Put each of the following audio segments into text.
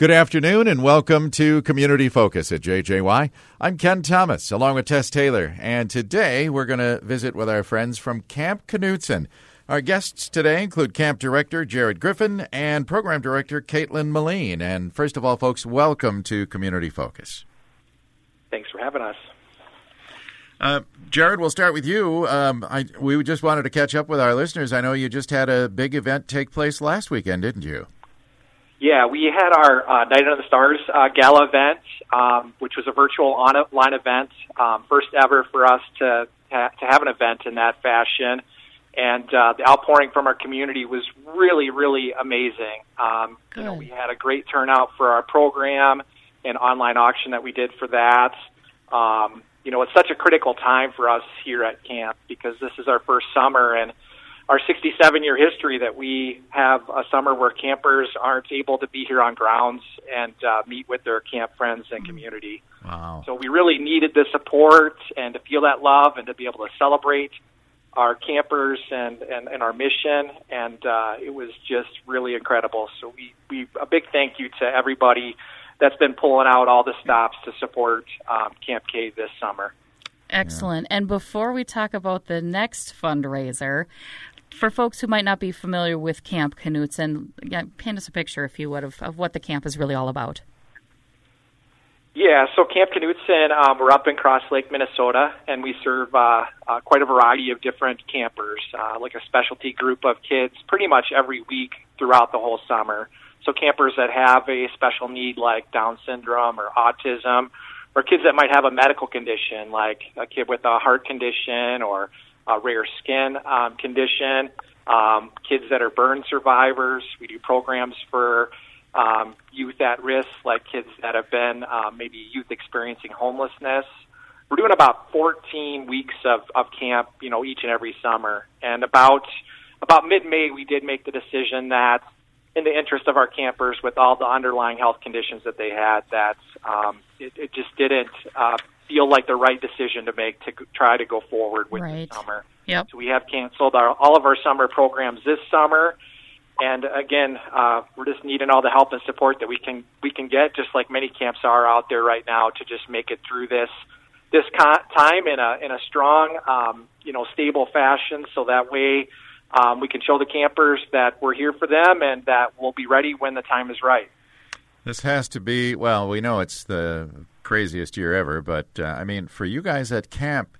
Good afternoon and welcome to Community Focus at JJY. I'm Ken Thomas along with Tess Taylor, and today we're going to visit with our friends from Camp Knutson. Our guests today include Camp Director Jared Griffin and Program Director Caitlin Moline. And first of all, folks, welcome to Community Focus. Thanks for having us. Uh, Jared, we'll start with you. Um, I, we just wanted to catch up with our listeners. I know you just had a big event take place last weekend, didn't you? Yeah, we had our uh, Night Under the Stars uh, gala event, um, which was a virtual online event, um, first ever for us to ha- to have an event in that fashion. And uh, the outpouring from our community was really, really amazing. Um, you know, we had a great turnout for our program and online auction that we did for that. Um, you know, it's such a critical time for us here at camp because this is our first summer and our 67 year history that we have a summer where campers aren't able to be here on grounds and uh, meet with their camp friends and community. Wow. So we really needed the support and to feel that love and to be able to celebrate our campers and, and, and our mission. And uh, it was just really incredible. So we, we, a big thank you to everybody that's been pulling out all the stops to support um, Camp K this summer. Excellent. Yeah. And before we talk about the next fundraiser, for folks who might not be familiar with Camp Knutson, yeah, paint us a picture, if you would, of, of what the camp is really all about. Yeah, so Camp Knutson, um, we're up in Cross Lake, Minnesota, and we serve uh, uh, quite a variety of different campers, uh, like a specialty group of kids pretty much every week throughout the whole summer. So campers that have a special need like Down syndrome or autism, or kids that might have a medical condition like a kid with a heart condition or a rare skin um, condition, um, kids that are burn survivors. We do programs for um, youth at risk, like kids that have been um, maybe youth experiencing homelessness. We're doing about 14 weeks of, of camp, you know, each and every summer. And about about mid-May, we did make the decision that, in the interest of our campers, with all the underlying health conditions that they had, that um, it, it just didn't uh, feel like the right decision to make to try to go forward with right. the summer. Yep. So we have canceled our, all of our summer programs this summer. And again, uh, we're just needing all the help and support that we can we can get, just like many camps are out there right now, to just make it through this this con- time in a in a strong, um, you know, stable fashion. So that way, um, we can show the campers that we're here for them and that we'll be ready when the time is right. This has to be well. We know it's the craziest year ever, but uh, I mean, for you guys at camp,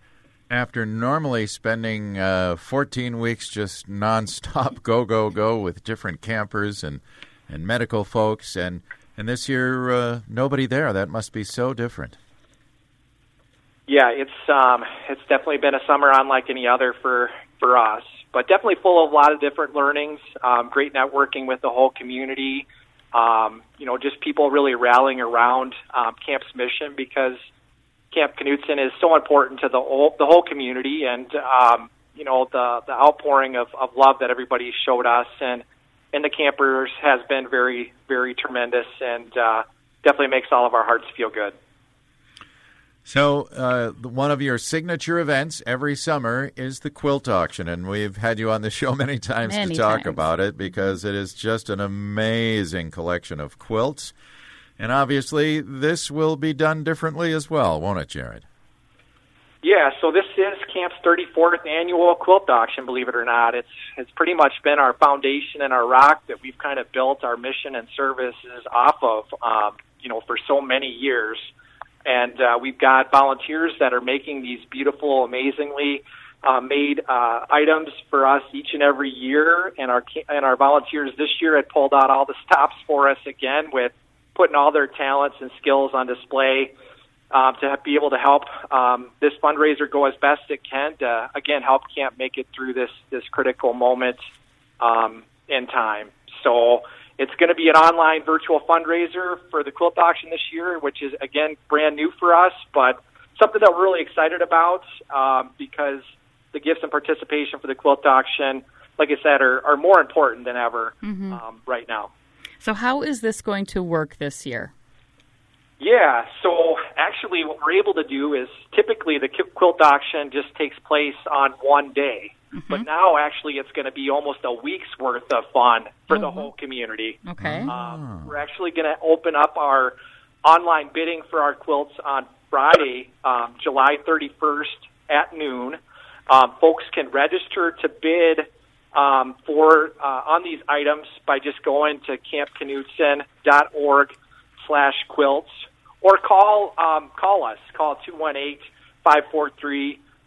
after normally spending uh, 14 weeks just nonstop go go go with different campers and and medical folks, and and this year uh, nobody there. That must be so different. Yeah, it's um, it's definitely been a summer unlike any other for for us, but definitely full of a lot of different learnings. Um, great networking with the whole community um, you know, just people really rallying around um, camp's mission because Camp Knutson is so important to the whole, the whole community, and um, you know, the the outpouring of, of love that everybody showed us and and the campers has been very very tremendous, and uh, definitely makes all of our hearts feel good. So, uh, one of your signature events every summer is the quilt auction, and we've had you on the show many times many to talk times. about it because it is just an amazing collection of quilts. And obviously, this will be done differently as well, won't it, Jared? Yeah, so this is Camp's 34th annual quilt auction, believe it or not. It's it's pretty much been our foundation and our rock that we've kind of built our mission and services off of, um, you know, for so many years and uh, we've got volunteers that are making these beautiful, amazingly uh, made uh, items for us each and every year. And our and our volunteers this year had pulled out all the stops for us again with putting all their talents and skills on display uh, to be able to help um, this fundraiser go as best it can to again help camp make it through this this critical moment um, in time. So it's going to be an online virtual fundraiser for the quilt auction this year, which is again brand new for us, but something that we're really excited about um, because the gifts and participation for the quilt auction, like I said, are, are more important than ever mm-hmm. um, right now. So, how is this going to work this year? Yeah, so actually, what we're able to do is typically the quilt auction just takes place on one day, but now actually it's going to be almost a week's worth of fun for the Mhm. whole community. Okay. Um, we're actually going to open up our online bidding for our quilts on Friday, um, July 31st at noon. Um, folks can register to bid um, for uh, on these items by just going to campknutson.org slash quilts or call um, call us call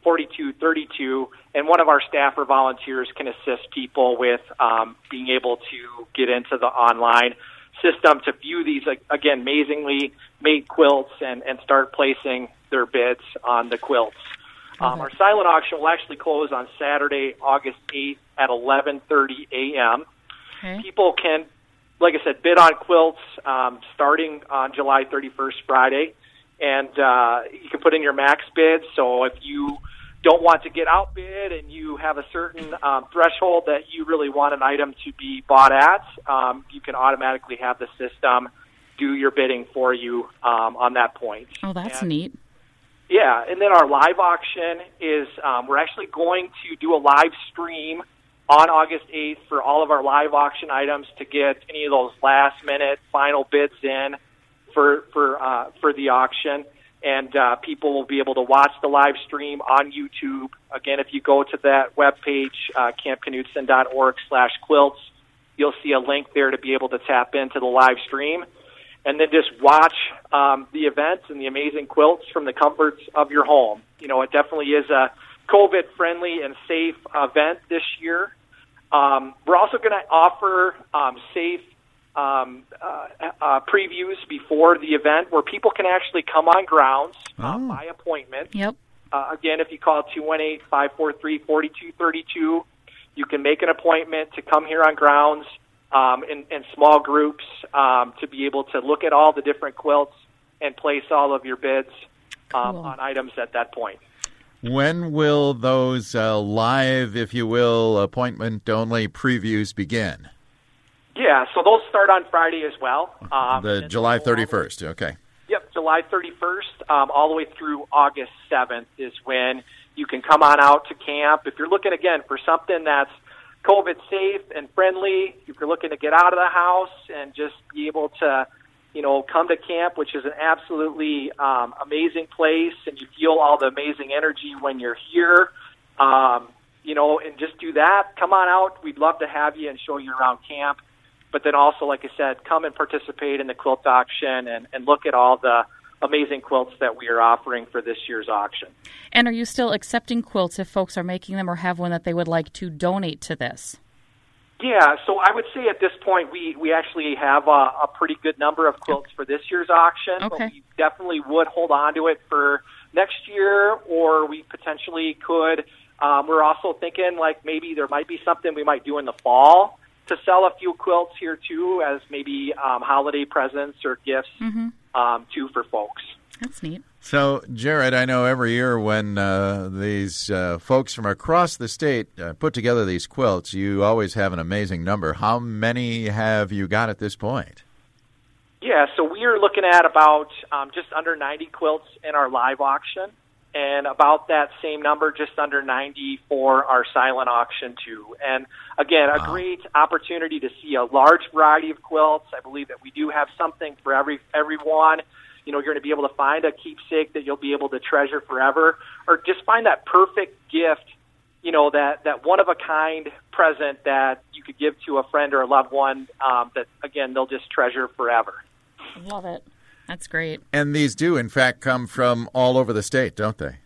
218-543-4232 and one of our staff or volunteers can assist people with um, being able to get into the online system to view these again amazingly made quilts and, and start placing their bids on the quilts. Um, our silent auction will actually close on Saturday, August 8th at 11:30 a.m. okay. People can, like I said, bid on quilts um, starting on July 31st, Friday, and uh, you can put in your max bid. So if you don't want to get outbid and you have a certain um, threshold that you really want an item to be bought at, um, you can automatically have the system do your bidding for you um, on that point. Oh, that's And- neat. yeah, and then our live auction is um, we're actually going to do a live stream on August 8th for all of our live auction items to get any of those last minute final bids in for for uh, for the auction, and uh, people will be able to watch the live stream on YouTube. Again, if you go to that webpage, uh, campknutson.org slash quilts, you'll see a link there to be able to tap into the live stream and then just watch um, the events and the amazing quilts from the comforts of your home. You know, it definitely is a COVID friendly and safe event this year. Um, we're also going to offer um, safe um, uh, uh, previews before the event where people can actually come on grounds uh, Oh. by appointment. Yep. Uh, again, if you call 218-543-4232, you can make an appointment to come here on grounds um, in, in small groups um, to be able to look at all the different quilts and place all of your bids um, Cool. on items at that point. When will those uh, live, if you will, appointment only previews begin? Yeah, so those start on Friday as well. Um, the July they'll go all the- 31st. Okay. Yep, July 31st, um, all the way through August 7th is when you can come on out to camp. If you're looking again for something that's COVID safe and friendly, if you're looking to get out of the house and just be able to, you know, come to camp, which is an absolutely um, amazing place, and you feel all the amazing energy when you're here. Um, you know, and just do that. Come on out. We'd love to have you and show you around camp but then also, like I said, come and participate in the quilt auction and, and look at all the amazing quilts that we are offering for this year's auction. And are you still accepting quilts if folks are making them or have one that they would like to donate to this? Yeah, so I would say at this point we, we actually have a, a pretty good number of quilts for this year's auction, but Okay. we definitely would hold on to it for next year, or we potentially could. Um, we're also thinking like maybe there might be something we might do in the fall to sell a few quilts here too, as maybe um, holiday presents or gifts Mm-hmm. um, too for folks. That's neat. So, Jared, I know every year when uh, these uh, folks from across the state uh, put together these quilts, you always have an amazing number. How many have you got at this point? Yeah, so we are looking at about um, just under 90 quilts in our live auction, and about that same number, just under 90 for our silent auction too. And again, a great opportunity to see a large variety of quilts. I believe that we do have something for every everyone. You know, you're going to be able to find a keepsake that you'll be able to treasure forever, or just find that perfect gift. You know, that that one of a kind present that you could give to a friend or a loved one. Um, that again, they'll just treasure forever. Love it. That's great. And these do, in fact, come from all over the state, don't they?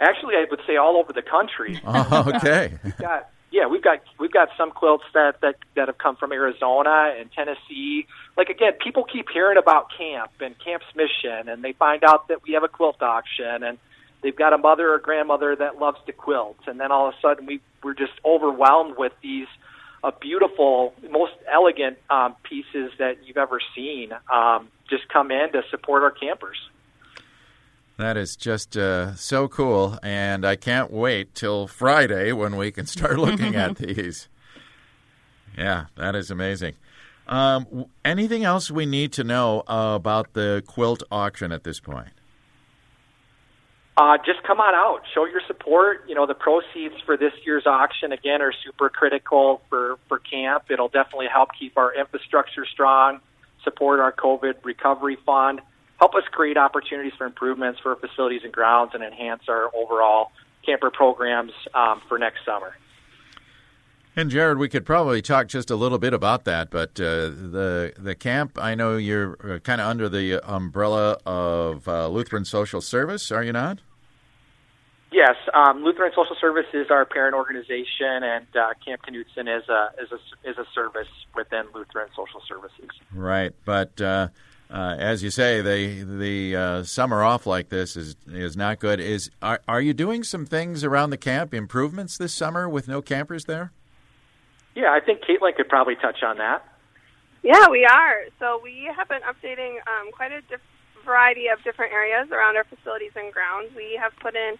Actually, I would say all over the country. Oh, okay. We've got yeah, we've got we've got some quilts that that that have come from Arizona and Tennessee. Like again, people keep hearing about camp and camp's mission, and they find out that we have a quilt auction, and they've got a mother or grandmother that loves to quilt, and then all of a sudden we we're just overwhelmed with these uh, beautiful, most elegant um, pieces that you've ever seen. Um, just come in to support our campers. That is just uh, so cool, and I can't wait till Friday when we can start looking at these. Yeah, that is amazing. Um, anything else we need to know uh, about the quilt auction at this point? Uh, just come on out, show your support. You know, the proceeds for this year's auction again are super critical for for camp. It'll definitely help keep our infrastructure strong, support our COVID recovery fund, help us create opportunities for improvements for facilities and grounds, and enhance our overall camper programs um, for next summer. And Jared, we could probably talk just a little bit about that, but uh, the the camp. I know you're uh, kind of under the umbrella of uh, Lutheran Social Service, are you not? Yes, um, Lutheran Social Service is our parent organization, and uh, Camp Knutson is a is a is a service within Lutheran Social Services. Right, but uh, uh, as you say, the the uh, summer off like this is is not good. Is are are you doing some things around the camp improvements this summer with no campers there? Yeah, I think Caitlin could probably touch on that. Yeah, we are. So we have been updating um, quite a diff- variety of different areas around our facilities and grounds. We have put in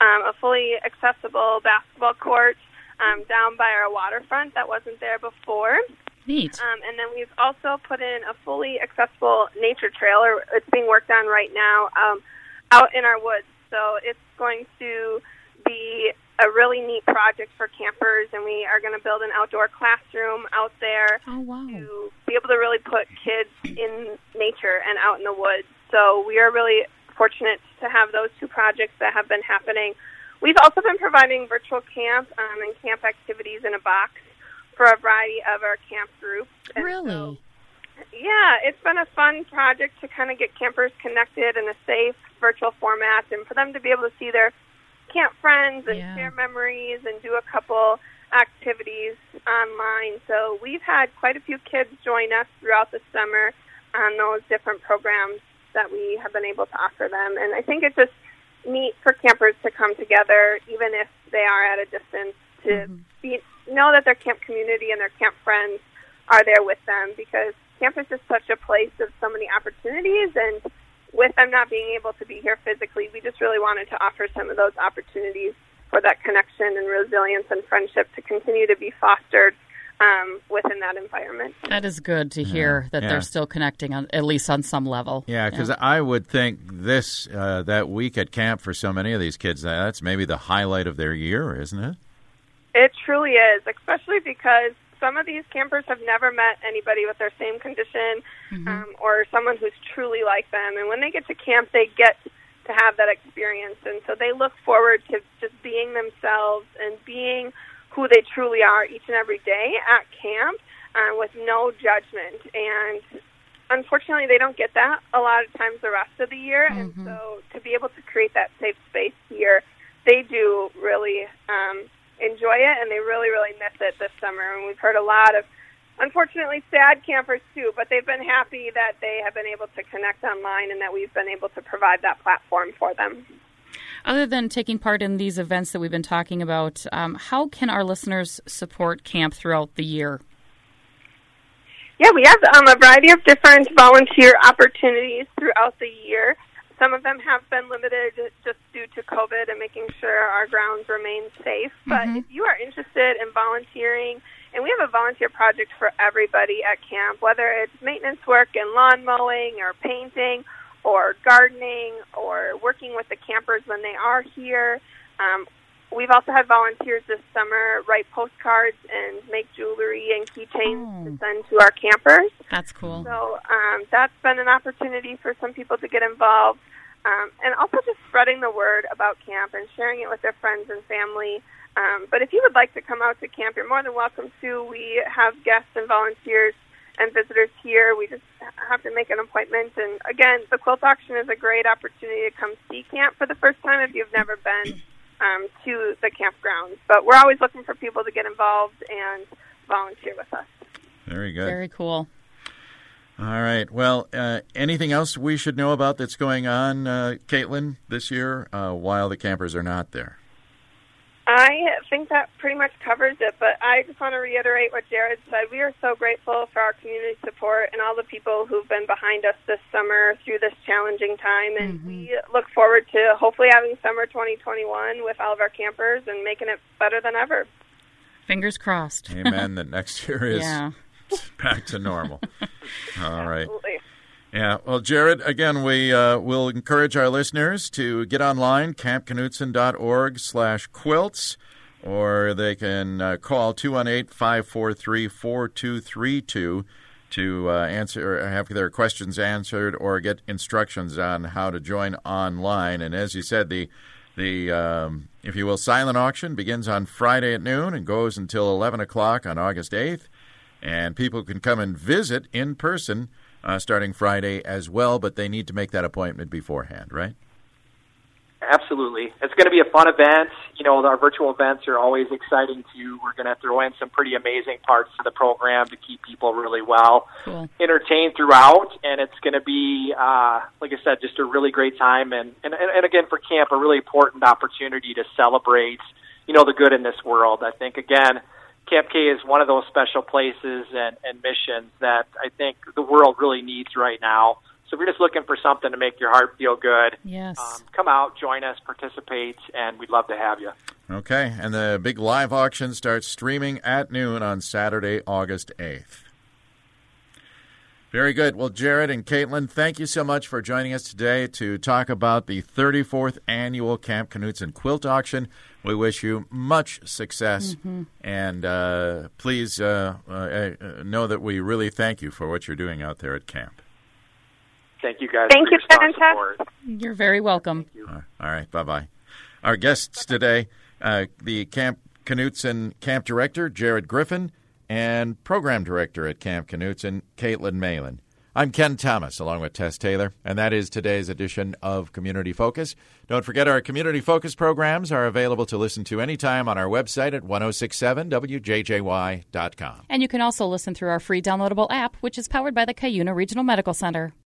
um, a fully accessible basketball court um, down by our waterfront that wasn't there before. Neat. Um, and then we've also put in a fully accessible nature trailer. It's being worked on right now um, out in our woods. So it's going to be a really neat project for campers, and we are going to build an outdoor classroom out there oh, wow. to be able to really put kids in nature and out in the woods. So we are really fortunate to have those two projects that have been happening. We've also been providing virtual camp um, and camp activities in a box for a variety of our camp groups. And really? So, yeah, it's been a fun project to kind of get campers connected in a safe virtual format and for them to be able to see their camp friends and Yeah. share memories and do a couple activities online. So we've had quite a few kids join us throughout the summer on those different programs that we have been able to offer them. And I think it's just neat for campers to come together, even if they are at a distance, to Mhm. be, know that their camp community and their camp friends are there with them because camp is just such a place of so many opportunities and with them not being able to be here physically, we just really wanted to offer some of those opportunities for that connection and resilience and friendship to continue to be fostered um, within that environment. That is good to hear that yeah. they're still connecting, on, at least on some level. Yeah, because I would think this uh, that week at camp for so many of these kids, that's maybe the highlight of their year, isn't it? It truly is, especially because some of these campers have never met anybody with their same condition um, or someone who's truly like them. And when they get to camp, they get to have that experience. And so they look forward to just being themselves and being who they truly are each and every day at camp uh, with no judgment. And unfortunately, they don't get that a lot of times the rest of the year. And so to be able to create that safe space here, they do really um, enjoy it and they really, really miss it this summer. And we've heard a lot of, unfortunately, sad campers too, but they've been happy that they have been able to connect online and that we've been able to provide that platform for them. Other than taking part in these events that we've been talking about, um, how can our listeners support camp throughout the year? Yeah, we have um, a variety of different volunteer opportunities throughout the year. Some of them have been limited just due to COVID and making sure our grounds remain safe. But if you are interested in volunteering, and we have a volunteer project for everybody at camp, whether it's maintenance work and lawn mowing or painting or gardening or working with the campers when they are here. Um, we've also had volunteers this summer write postcards and make jewelry and keychains Oh. to send to our campers. That's cool. So um, that's been an opportunity for some people to get involved. Um, and also just spreading the word about camp and sharing it with their friends and family. Um, but if you would like to come out to camp, you're more than welcome to. We have guests and volunteers and visitors here. We just have to make an appointment. And again, the quilt auction is a great opportunity to come see camp for the first time if you've never been um, to the campgrounds. But we're always looking for people to get involved and volunteer with us. Very good. Very cool. All right. Well, uh, anything else we should know about that's going on, uh, Caitlin, this year uh, while the campers are not there? I think that pretty much covers it, but I just want to reiterate what Jared said. We are so grateful for our community support and all the people who've been behind us this summer through this challenging time. And mm-hmm. we look forward to hopefully having summer 2021 with all of our campers and making it better than ever. Fingers crossed. Amen. that next year is Yeah. back to normal. All right. Yeah, well, Jared, again, we uh, will encourage our listeners to get online, campknutson.org slash quilts, or they can uh, call 218-543-4232 to uh, answer or have their questions answered or get instructions on how to join online. And as you said, the the um, if you will silent auction begins on Friday at noon and goes until 11 o'clock on August 8th, and people can come and visit in person uh, starting Friday as well, but they need to make that appointment beforehand, right? Absolutely. It's going to be a fun event. You know, our virtual events are always exciting too. We're going to throw in some pretty amazing parts to the program to keep people really well Cool. entertained throughout. And it's going to be, uh, like I said, just a really great time. And, and, and again, for camp, a really important opportunity to celebrate, you know, the good in this world. I think, again, Camp K is one of those special places and, and missions that I think the world really needs right now. So if you're just looking for something to make your heart feel good, Yes. um, come out, join us, participate, and we'd love to have you. Okay, and the big live auction starts streaming at noon on Saturday, August 8th. Very good. Well, Jared and Caitlin, thank you so much for joining us today to talk about the 34th annual Camp Knutson Quilt Auction. We wish you much success, and uh, please uh, uh, uh, know that we really thank you for what you're doing out there at camp. Thank you guys Thank for you, your strong Fantastic. support. You're very welcome. All right, bye bye. Our guests today, uh, the Camp Knutson Camp Director, Jared Griffin, and Program Director at Camp Knutson, Caitlin Malin. I'm Ken Thomas, along with Tess Taylor, and that is today's edition of Community Focus. Don't forget our Community Focus programs are available to listen to anytime on our website at 1067wjjy.com. And you can also listen through our free downloadable app, which is powered by the Cuyuna Regional Medical Center.